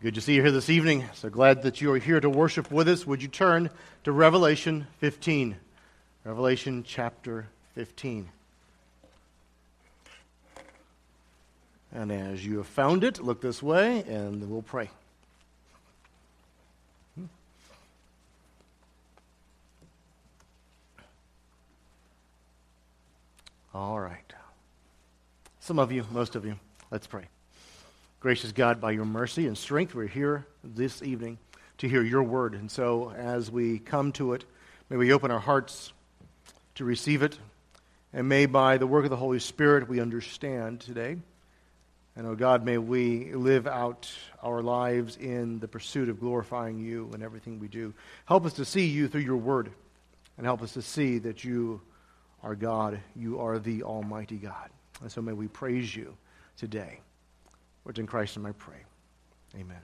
Good to see you here this evening. So glad that you are here to worship with us. Would you turn to Revelation 15? Revelation chapter 15. And as you have found it, look this way and we'll pray. Hmm. All right. Some of you, most of you, let's pray. Gracious God, by your mercy and strength, we're here this evening to hear your word. And so, as we come to it, may we open our hearts to receive it. And may, by the work of the Holy Spirit, we understand today. And, oh God, may we live out our lives in the pursuit of glorifying you in everything we do. Help us to see you through your word. And help us to see that you are God. You are the Almighty God. And so may we praise you today. Which in Christ and I pray. Amen.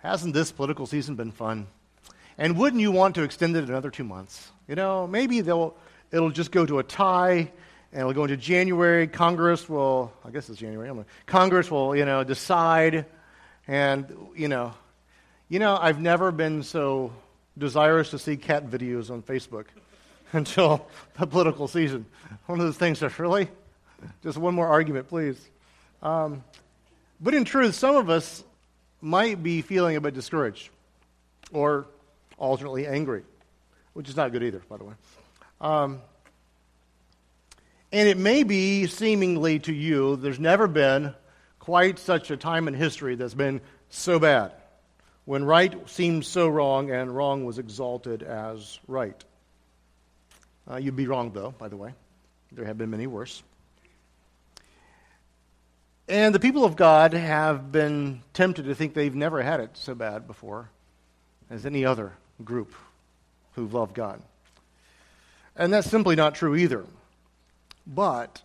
Hasn't this political season been fun? And wouldn't you want to extend it another two months? You know, maybe they'll, it'll just go to a tie and it'll go into January. Congress will, I guess it's January, Congress will, you know, decide. And, you know, you know, I've never been so desirous to see cat videos on Facebook until the political season. One of those things that really, just one more argument, please. Um, but in truth, some of us might be feeling a bit discouraged or alternately angry, which is not good either, by the way. Um, and it may be seemingly to you there's never been quite such a time in history that's been so bad, when right seemed so wrong and wrong was exalted as right. Uh, you'd be wrong, though, by the way. There have been many worse. And the people of God have been tempted to think they've never had it so bad before as any other group who've loved God. And that's simply not true either. But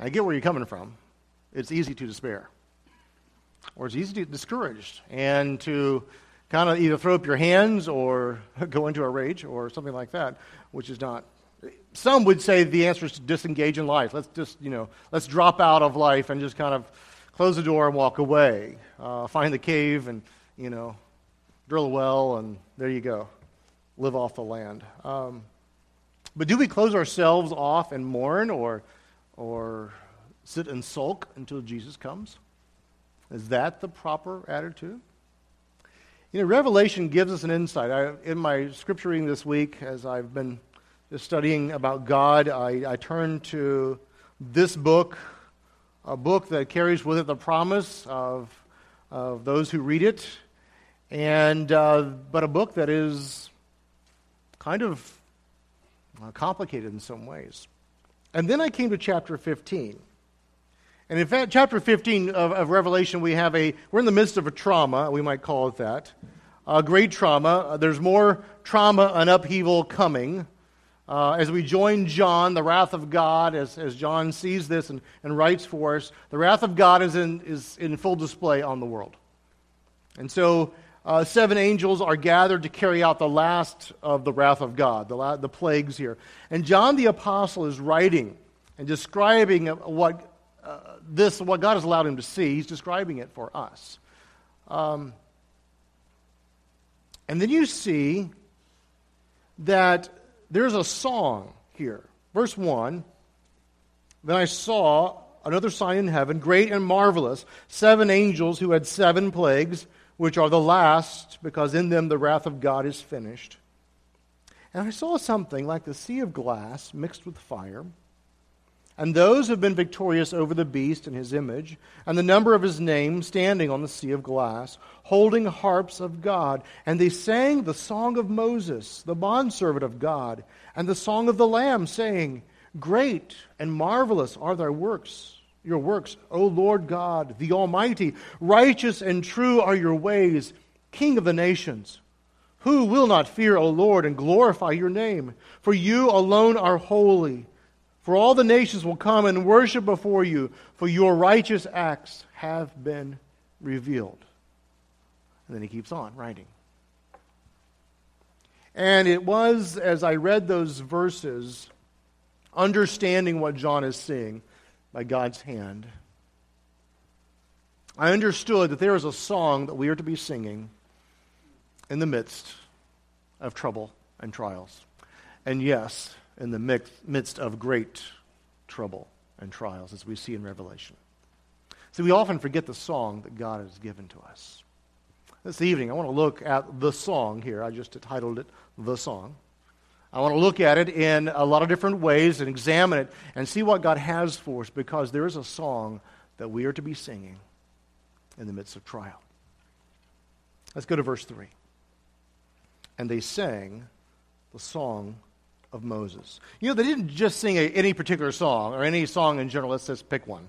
I get where you're coming from. It's easy to despair, or it's easy to get discouraged and to kind of either throw up your hands or go into a rage or something like that, which is not some would say the answer is to disengage in life. Let's just, you know, let's drop out of life and just kind of close the door and walk away. Uh, find the cave and, you know, drill a well, and there you go. Live off the land. Um, but do we close ourselves off and mourn or, or sit and sulk until Jesus comes? Is that the proper attitude? You know, Revelation gives us an insight. I, in my scripture reading this week, as I've been studying about God, I, I turned to this book, a book that carries with it the promise of, of those who read it, and, uh, but a book that is kind of uh, complicated in some ways. And then I came to chapter 15. And in fact, chapter 15 of, of, Revelation, we have a, we're in the midst of a trauma, we might call it that. A great trauma. There's more trauma and upheaval coming. Uh, as we join John, the wrath of God, as, as John sees this and, and writes for us, the wrath of God is in, is in full display on the world. And so, uh, seven angels are gathered to carry out the last of the wrath of God, the, la- the plagues here. And John the Apostle is writing and describing what, uh, this, what God has allowed him to see. He's describing it for us. Um, and then you see that there's a song here. Verse 1 Then I saw another sign in heaven, great and marvelous, seven angels who had seven plagues, which are the last, because in them the wrath of God is finished. And I saw something like the sea of glass mixed with fire and those who have been victorious over the beast and his image, and the number of his name standing on the sea of glass, holding harps of God. And they sang the song of Moses, the bondservant of God, and the song of the Lamb, saying, Great and marvelous are thy works, your works, O Lord God, the Almighty. Righteous and true are your ways, King of the nations. Who will not fear, O Lord, and glorify your name? For you alone are holy. For all the nations will come and worship before you, for your righteous acts have been revealed. And then he keeps on writing. And it was as I read those verses, understanding what John is seeing by God's hand, I understood that there is a song that we are to be singing in the midst of trouble and trials. And yes, in the midst of great trouble and trials, as we see in Revelation. See, we often forget the song that God has given to us. This evening, I want to look at the song here. I just titled it The Song. I want to look at it in a lot of different ways and examine it and see what God has for us because there is a song that we are to be singing in the midst of trial. Let's go to verse 3. And they sang the song of Moses. You know, they didn't just sing a, any particular song or any song in general. Let's just pick one.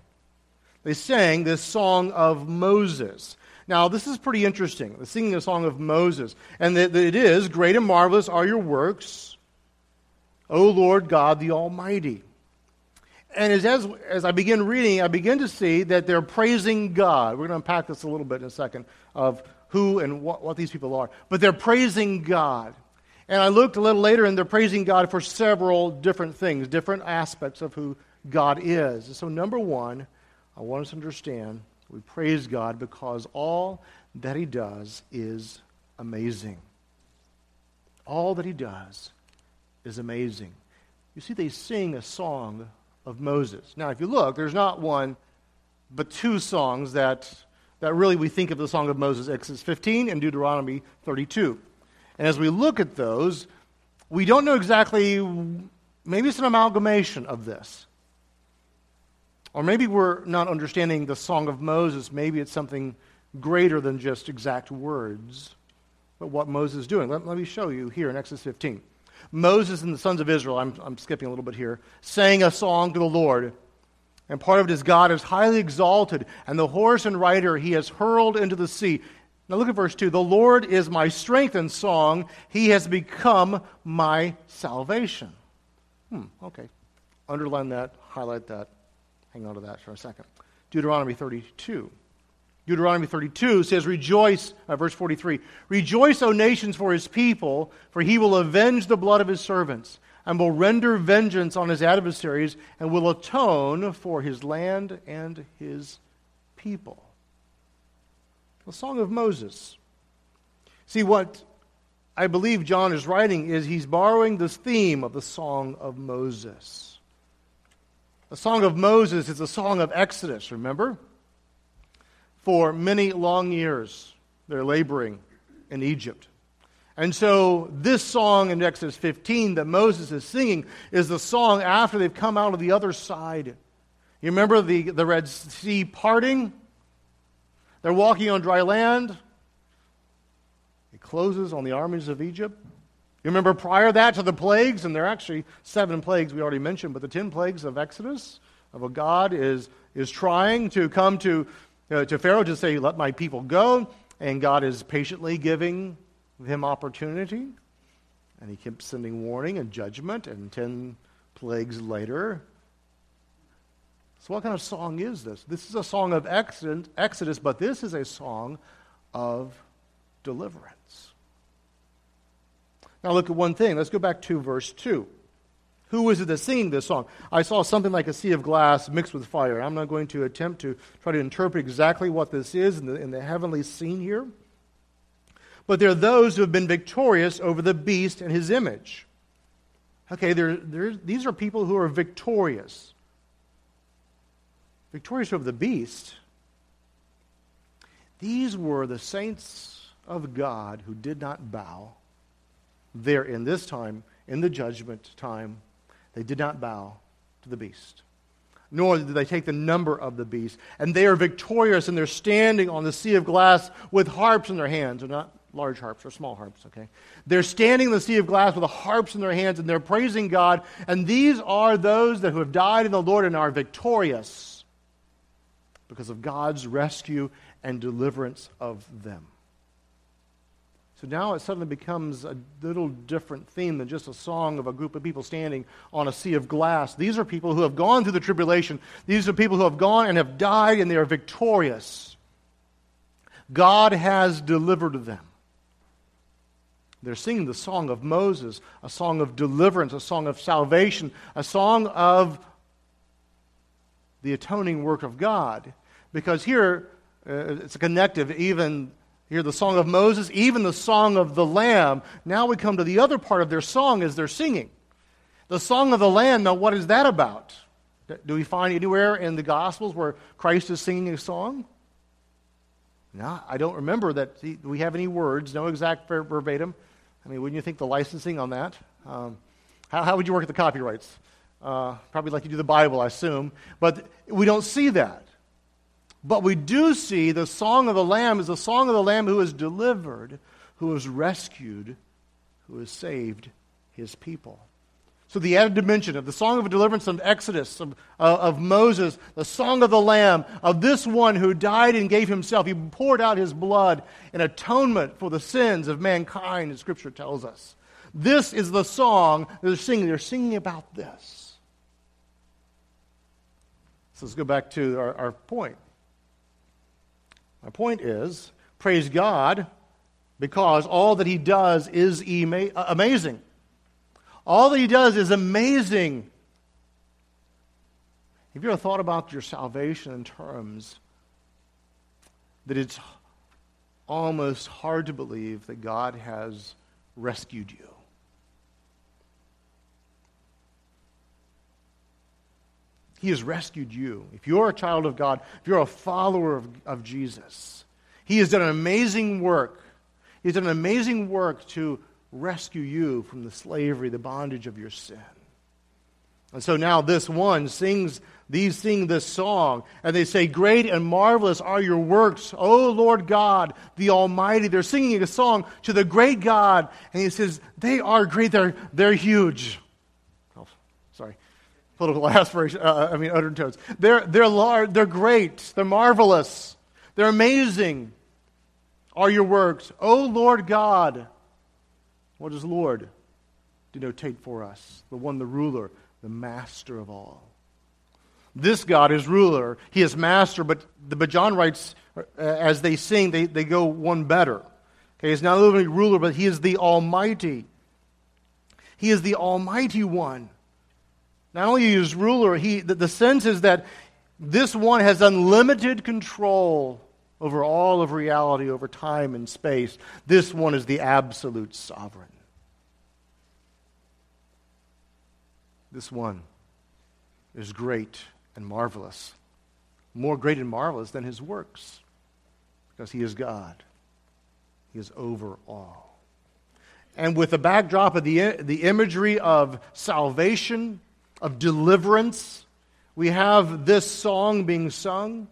They sang this song of Moses. Now, this is pretty interesting. They're singing a song of Moses. And it is, Great and marvelous are your works, O Lord God the Almighty. And as, as, as I begin reading, I begin to see that they're praising God. We're going to unpack this a little bit in a second of who and what, what these people are. But they're praising God. And I looked a little later, and they're praising God for several different things, different aspects of who God is. So, number one, I want us to understand we praise God because all that He does is amazing. All that He does is amazing. You see, they sing a song of Moses. Now, if you look, there's not one, but two songs that, that really we think of the Song of Moses Exodus 15 and Deuteronomy 32. And as we look at those, we don't know exactly, maybe it's an amalgamation of this. Or maybe we're not understanding the Song of Moses. Maybe it's something greater than just exact words, but what Moses is doing. Let, let me show you here in Exodus 15. Moses and the sons of Israel, I'm, I'm skipping a little bit here, sang a song to the Lord. And part of it is God is highly exalted, and the horse and rider he has hurled into the sea. Now look at verse 2. The Lord is my strength and song. He has become my salvation. Hmm, okay. Underline that, highlight that, hang on to that for a second. Deuteronomy 32. Deuteronomy 32 says, Rejoice, uh, verse 43, Rejoice, O nations, for his people, for he will avenge the blood of his servants, and will render vengeance on his adversaries, and will atone for his land and his people the Song of Moses. See, what I believe John is writing is he's borrowing this theme of the Song of Moses. The Song of Moses is the song of Exodus, remember? For many long years, they're laboring in Egypt. And so, this song in Exodus 15 that Moses is singing is the song after they've come out of the other side. You remember the, the Red Sea parting? They're walking on dry land. It closes on the armies of Egypt. You remember prior that to the plagues, and there are actually seven plagues we already mentioned, but the ten plagues of Exodus, of a God is, is trying to come to, uh, to Pharaoh to say, Let my people go. And God is patiently giving him opportunity. And he keeps sending warning and judgment, and ten plagues later, so, what kind of song is this? This is a song of Exodus, but this is a song of deliverance. Now, look at one thing. Let's go back to verse 2. Who is it that's singing this song? I saw something like a sea of glass mixed with fire. I'm not going to attempt to try to interpret exactly what this is in the, in the heavenly scene here. But there are those who have been victorious over the beast and his image. Okay, there, there, these are people who are victorious victorious over the beast, these were the saints of God who did not bow there in this time, in the judgment time. They did not bow to the beast, nor did they take the number of the beast. And they are victorious, and they're standing on the sea of glass with harps in their hands. They're not large harps or small harps, okay? They're standing in the sea of glass with the harps in their hands, and they're praising God. And these are those that who have died in the Lord and are victorious because of God's rescue and deliverance of them. So now it suddenly becomes a little different theme than just a song of a group of people standing on a sea of glass. These are people who have gone through the tribulation. These are people who have gone and have died and they are victorious. God has delivered them. They're singing the song of Moses, a song of deliverance, a song of salvation, a song of the atoning work of God. Because here, uh, it's a connective, even here, the song of Moses, even the song of the Lamb. Now we come to the other part of their song as they're singing. The song of the Lamb, now what is that about? Do we find anywhere in the Gospels where Christ is singing a song? No, I don't remember that we have any words, no exact verbatim. I mean, wouldn't you think the licensing on that? Um, how, how, would you work at the copyrights? Uh, probably like you do the Bible, I assume. But we don't see that. But we do see the song of the Lamb is the song of the Lamb who is delivered, who is rescued, who has saved his people. So, the added dimension of the song of deliverance of Exodus, of, uh, of Moses, the song of the Lamb, of this one who died and gave himself. He poured out his blood in atonement for the sins of mankind, as Scripture tells us. This is the song they're singing. They're singing about this. So, let's go back to our, our point. My point is praise God because all that he does is ema- amazing. All that he does is amazing. Have you ever thought about your salvation in terms that it's almost hard to believe that God has rescued you? He has rescued you. If you're a child of God, if you're a follower of, of Jesus, He has done an amazing work. He's done an amazing work to rescue you from the slavery, the bondage of your sin. And so now this one sings these sing this song, and they say, Great and marvelous are your works, O Lord God, the Almighty. They're singing a song to the great God, and he says, They are great, they're, they're huge. Political aspirations, uh, I mean, undertones. They're, they're large, they're great, they're marvelous, they're amazing are your works, O Lord God. What does Lord denotate for us? The one, the ruler, the master of all. This God is ruler, he is master, but, the, but John writes, uh, as they sing, they, they go one better. Okay, he's not only ruler, but he is the Almighty. He is the Almighty One. Not only is ruler, he, the, the sense is that this one has unlimited control over all of reality, over time and space. This one is the absolute sovereign. This one is great and marvelous, more great and marvelous than his works, because he is God. He is over all. And with the backdrop of the, the imagery of salvation, of deliverance, we have this song being sung.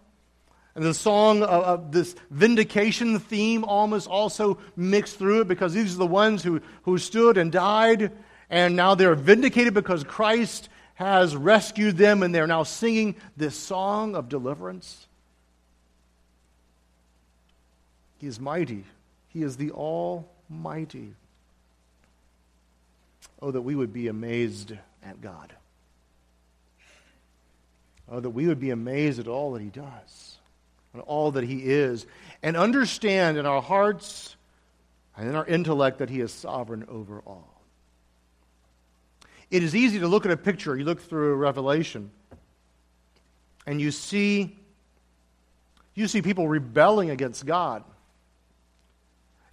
And the song of, of, this vindication theme almost also mixed through it because these are the ones who, who stood and died, and now they're vindicated because Christ has rescued them, and they're now singing this song of deliverance. He is mighty, He is the Almighty. Oh, that we would be amazed at God. Oh, that we would be amazed at all that He does and all that He is, and understand in our hearts and in our intellect that He is sovereign over all. It is easy to look at a picture, you look through Revelation, and you see, you see people rebelling against God.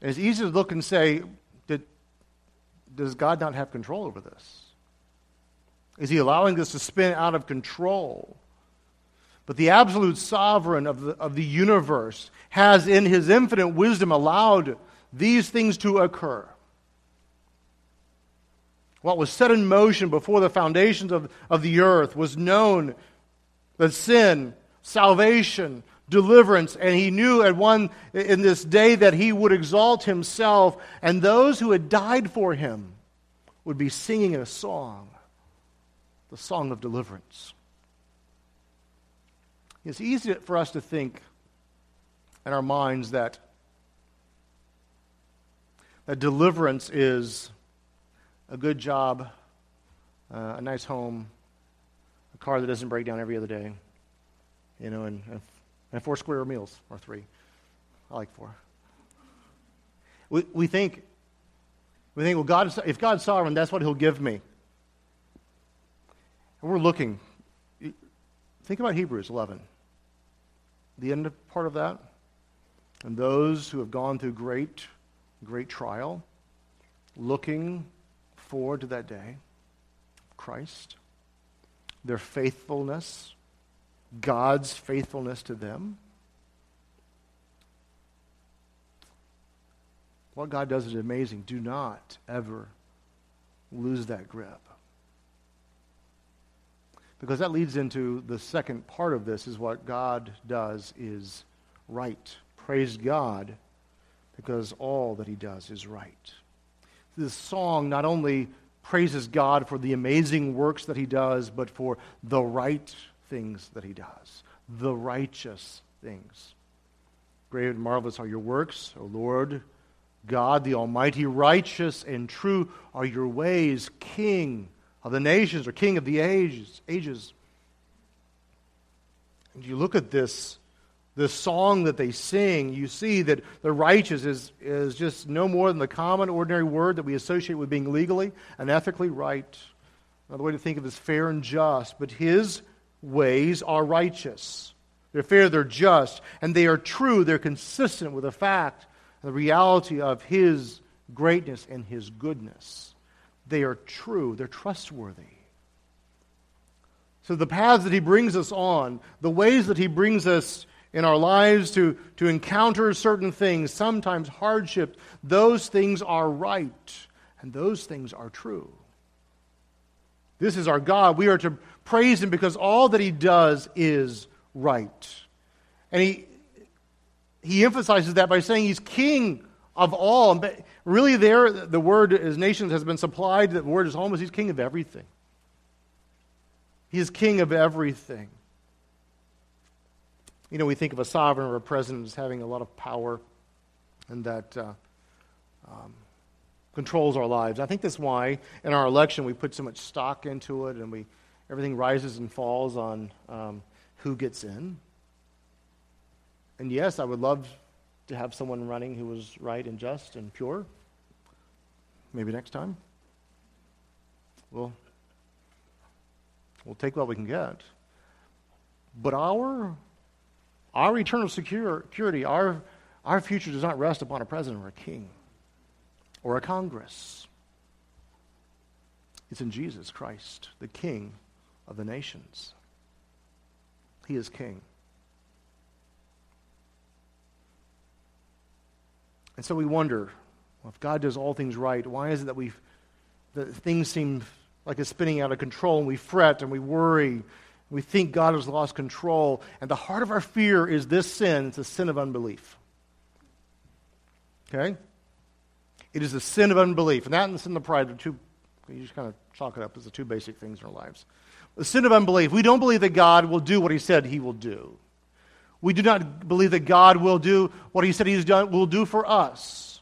And it's easy to look and say, Did, does God not have control over this? Is he allowing this to spin out of control? But the absolute sovereign of the, of the universe has, in his infinite wisdom, allowed these things to occur. What was set in motion before the foundations of, of the earth was known that sin, salvation, deliverance, and he knew at one in this day that he would exalt himself, and those who had died for him would be singing a song, the song of deliverance. It's easy for us to think in our minds that, that deliverance is a good job, uh, a nice home, a car that doesn't break down every other day, you know, and, and four square meals, or three. I like four. We, we think, we think, well, God, if God's sovereign, that's what He'll give me. And we're looking. Think about Hebrews 11. The end part of that? And those who have gone through great, great trial, looking forward to that day, Christ, their faithfulness, God's faithfulness to them. What God does is amazing. Do not ever lose that grip. Because that leads into the second part of this is what God does is right. Praise God because all that he does is right. This song not only praises God for the amazing works that he does, but for the right things that he does, the righteous things. Great and marvelous are your works, O Lord God, the Almighty, righteous and true are your ways, King of the nations or King of the ages. ages. And you look at this, this song that they sing, you see that the righteous is, is just no more than the common, ordinary word that we associate with being legally and ethically right. Another way to think of it is fair and just. But his ways are righteous. They're fair, they're just, and they are true. They're consistent with the fact the reality of His greatness and His goodness. They are true, they're trustworthy. So, the paths that He brings us on, the ways that He brings us in our lives to, to encounter certain things, sometimes hardship, those things are right and those things are true. This is our God. We are to praise Him because all that He does is right. And He, he emphasizes that by saying he's king of all. But really, there, the word as nations has been supplied. The word is almost he's king of everything. He is king of everything. You know, we think of a sovereign or a president as having a lot of power and that uh, um, controls our lives. I think that's why in our election we put so much stock into it and we everything rises and falls on um, who gets in. And yes, I would love to have someone running who was right and just and pure. Maybe next time. We'll, we'll take what we can get. But our, our eternal security, our, our future does not rest upon a president or a king or a Congress. It's in Jesus Christ, the King of the nations. He is King. And so we wonder well, if God does all things right, why is it that we that things seem like it's spinning out of control and we fret and we worry? We think God has lost control. And the heart of our fear is this sin it's a sin of unbelief. Okay? It is a sin of unbelief. And that and the sin of pride are two, you just kind of chalk it up as the two basic things in our lives. The sin of unbelief. We don't believe that God will do what he said he will do. We do not believe that God will do what He said He's done, will do for us.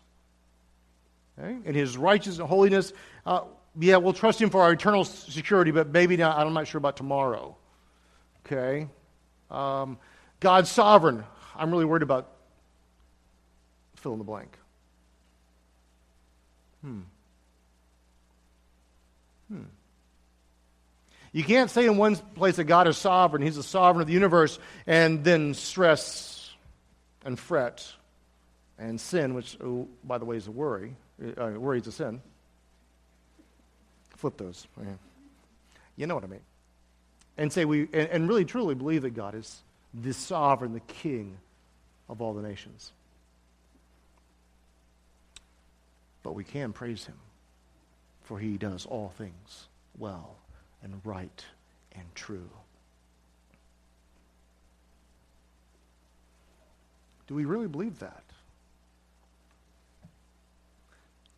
Okay? In His righteousness and holiness, uh, yeah, we'll trust Him for our eternal security, but maybe not, I'm not sure about tomorrow. Okay? Um, God's sovereign. I'm really worried about fill in the blank. Hmm. Hmm. You can't say in one place that God is sovereign, He's the sovereign of the universe, and then stress and fret and sin, which, oh, by the way, is a worry. Uh, worry is a sin. Flip those. You know what I mean. And say we, and, and really truly believe that God is the sovereign, the king of all the nations. But we can praise him, for he does all things well and right and true. Do we really believe that?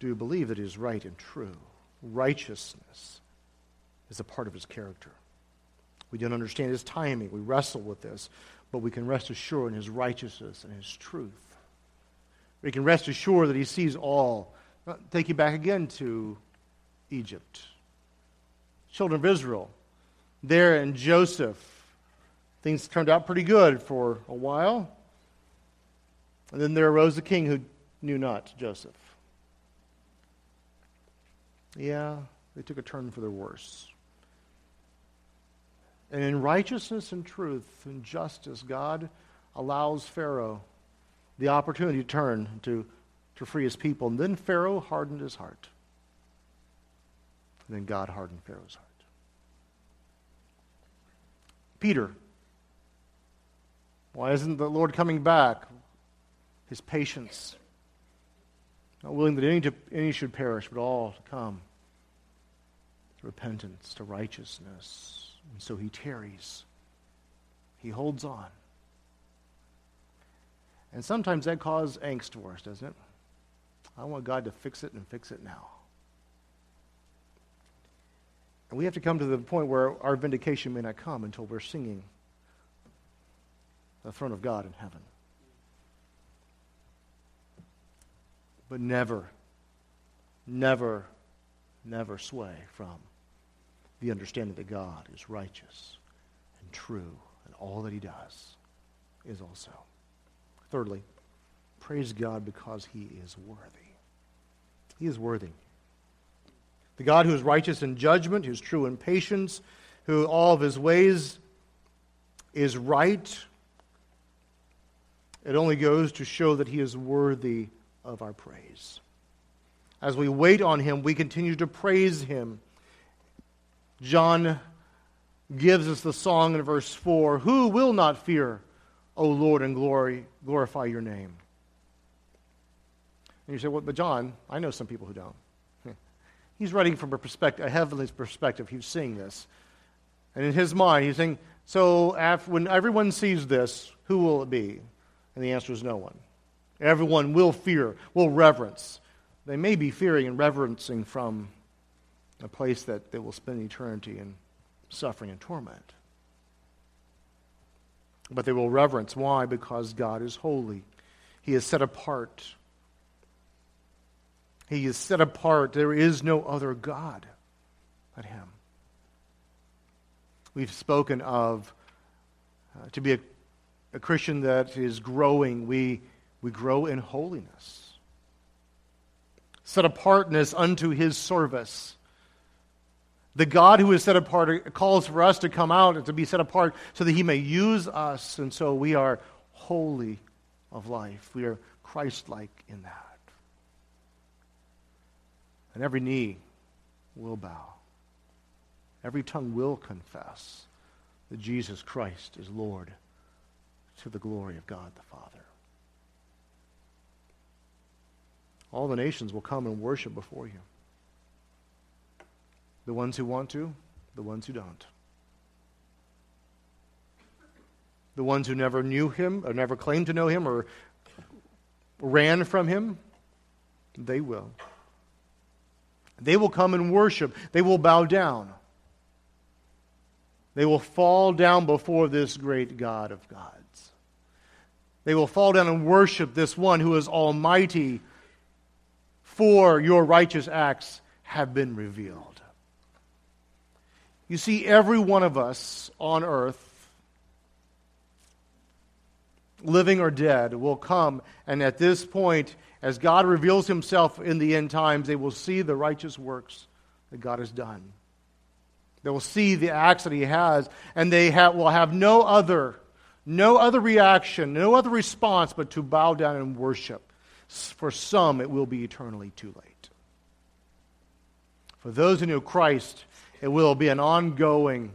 Do we believe that it is right and true? Righteousness is a part of his character. We don't understand his timing. We wrestle with this, but we can rest assured in his righteousness and his truth. We can rest assured that he sees all. Take you back again to Egypt children of Israel. There in Joseph, things turned out pretty good for a while. And then there arose a king who knew not Joseph. Yeah, they took a turn for the worse. And in righteousness and truth and justice, God allows Pharaoh the opportunity to turn to, to free his people. And then Pharaoh hardened his heart. And then God hardened Pharaoh's heart. Peter. Why isn't the Lord coming back? His patience. Not willing that any, to, any should perish, but all to come to repentance, to righteousness. And so he tarries. He holds on. And sometimes that causes angst for us, doesn't it? I want God to fix it and fix it now. And we have to come to the point where our vindication may not come until we're singing the throne of God in heaven. But never, never, never sway from the understanding that God is righteous and true, and all that he does is also. Thirdly, praise God because he is worthy. He is worthy. The God who is righteous in judgment, who is true in patience, who all of his ways is right. It only goes to show that he is worthy of our praise. As we wait on him, we continue to praise him. John gives us the song in verse 4 Who will not fear, O Lord, and glory, glorify your name? And you say, well, but John, I know some people who don't. He's writing from a perspective, a heavenly perspective. He's seeing this. And in his mind, he's saying, so after, when everyone sees this, who will it be? And the answer is no one. Everyone will fear, will reverence. They may be fearing and reverencing from a place that they will spend eternity in suffering and torment. But they will reverence. Why? Because God is holy. He is set apart. He is set apart. There is no other God but Him. We've spoken of uh, to be a, a Christian that is growing, we, we grow in holiness, set apartness unto His service. The God who is set apart calls for us to come out and to be set apart so that He may use us, and so we are holy of life. We are Christ like in that and every knee will bow. Every tongue will confess that Jesus Christ is Lord to the glory of God the Father. All the nations will come and worship before you. The ones who want to, the ones who don't. The ones who never knew him or never claimed to know him or ran from him, they will. They will come and worship. They will bow down. They will fall down before this great God of gods. They will fall down and worship this one who is almighty, for your righteous acts have been revealed. You see, every one of us on earth, living or dead, will come, and at this point, as God reveals himself in the end times, they will see the righteous works that God has done. They will see the acts that he has, and they have, will have no other, no other reaction, no other response but to bow down and worship. For some, it will be eternally too late. For those who know Christ, it will be an ongoing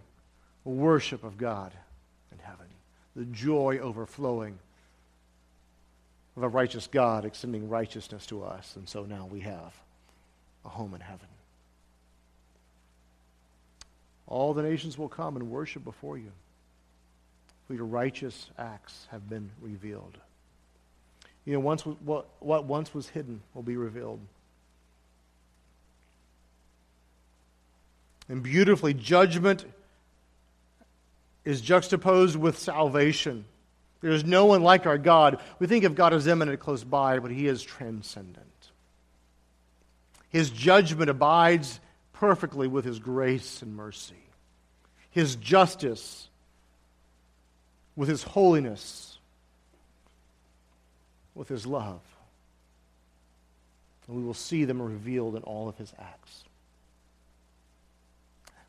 worship of God in heaven, the joy overflowing of a righteous God extending righteousness to us. And so now we have a home in heaven. All the nations will come and worship before you, for your righteous acts have been revealed. You know, once, what, what once was hidden will be revealed. And beautifully, judgment is juxtaposed with salvation. There is no one like our God. We think of God as immanent close by, but he is transcendent. His judgment abides perfectly with his grace and mercy. His justice with his holiness, with his love. And we will see them revealed in all of his acts.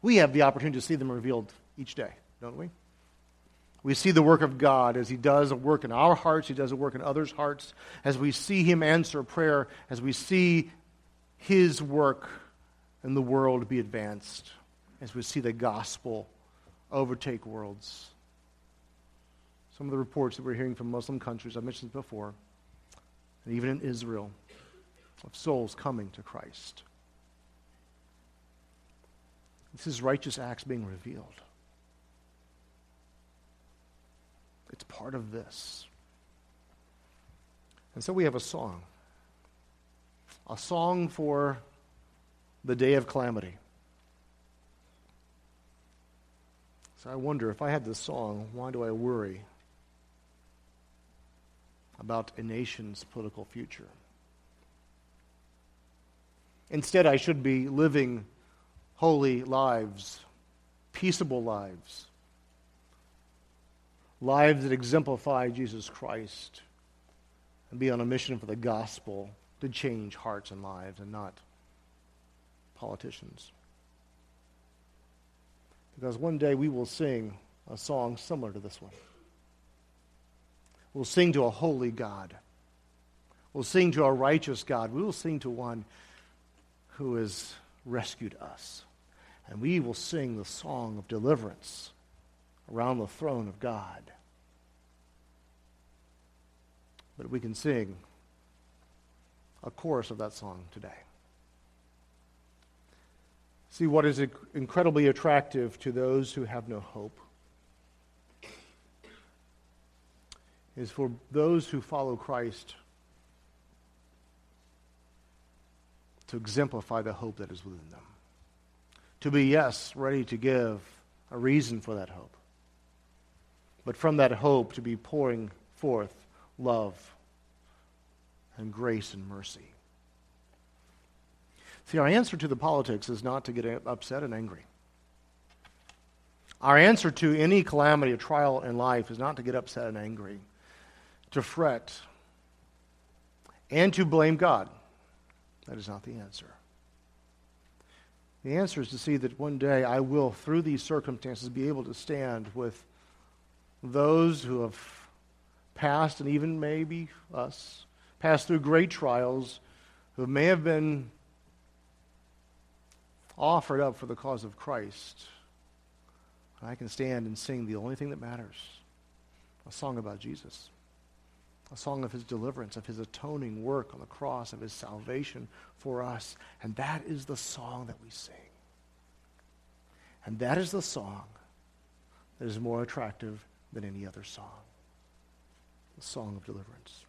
We have the opportunity to see them revealed each day, don't we? We see the work of God as He does a work in our hearts, He does a work in others' hearts, as we see Him answer prayer, as we see His work in the world be advanced, as we see the gospel overtake worlds. Some of the reports that we're hearing from Muslim countries, I mentioned before, and even in Israel, of souls coming to Christ. This is righteous acts being revealed. It's part of this. And so we have a song. A song for the day of calamity. So I wonder if I had this song, why do I worry about a nation's political future? Instead, I should be living holy lives, peaceable lives, lives that exemplify Jesus Christ, and be on a mission for the gospel to change hearts and lives and not politicians. Because one day we will sing a song similar to this one. We'll sing to a holy God. We'll sing to a righteous God. We will sing to one who has rescued us. And we will sing the song of deliverance around the throne of God. But we can sing a chorus of that song today. See, what is incredibly attractive to those who have no hope is for those who follow Christ to exemplify the hope that is within them. To be, yes, ready to give a reason for that hope. But from that hope to be pouring forth love and grace and mercy. See, our answer to the politics is not to get upset and angry. Our answer to any calamity, a trial in life, is not to get upset and angry, to fret, and to blame God. That is not the answer. The answer is to see that one day I will, through these circumstances, be able to stand with those who have passed, and even maybe us, passed through great trials, who may have been offered up for the cause of Christ. I can stand and sing the only thing that matters a song about Jesus a song of his deliverance, of his atoning work on the cross, of his salvation for us. And that is the song that we sing. And that is the song that is more attractive than any other song the song of deliverance.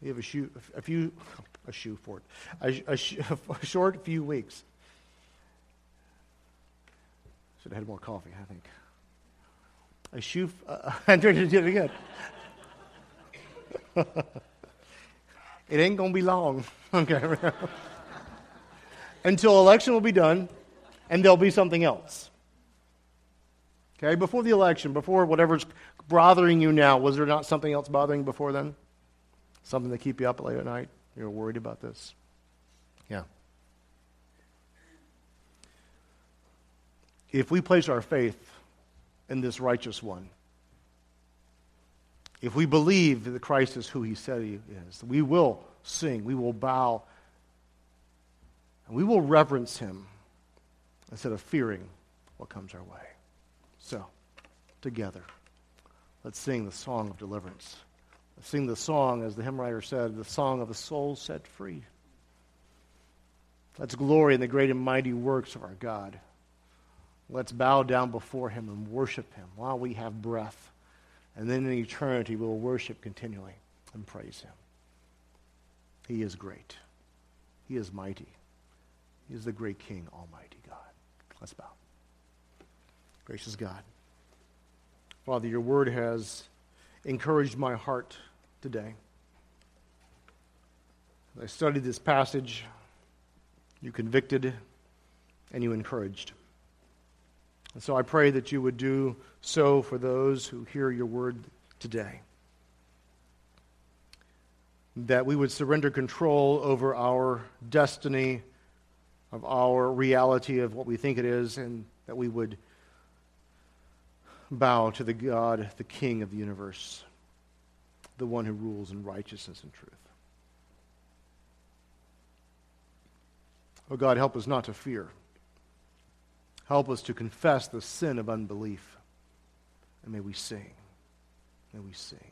We have a, shoe, a few, a shoe for it, a, a, a short few weeks. Should have had more coffee, I think a shoe. Uh, Andrew did it again. it ain't to be long. Okay. Until election will be done, and there'll be something else. Okay, before the election, before whatever's bothering you now, was there not something else bothering before then? Something to keep you up late at night? You're worried about this? Yeah. If we place our faith in this righteous one. If we believe that Christ is who he said he is, we will sing, we will bow, and we will reverence him instead of fearing what comes our way. So, together, let's sing the song of deliverance. Let's sing the song, as the hymn writer said, the song of the soul set free. Let's glory in the great and mighty works of our God. Let's bow down before him and worship him while we have breath. And then in eternity, we'll worship continually and praise him. He is great. He is mighty. He is the great King, Almighty. Let's bow. Gracious God. Father, your word has encouraged my heart today. As I studied this passage, you convicted and you encouraged. And so I pray that you would do so for those who hear your word today. That we would surrender control over our destiny, of our reality of what we think it is, and that we would bow to the God, the King of the universe, the one who rules in righteousness and truth. Oh God, help us not to fear. Help us to confess the sin of unbelief. And may we sing. May we sing.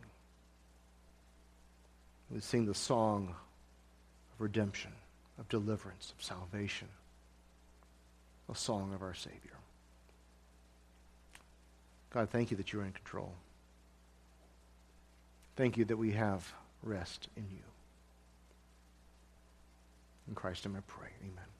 May we sing the song of redemption, of deliverance, of salvation, a song of our Savior. God, thank you that you're in control. Thank you that we have rest in you. In Christ, I pray. Amen.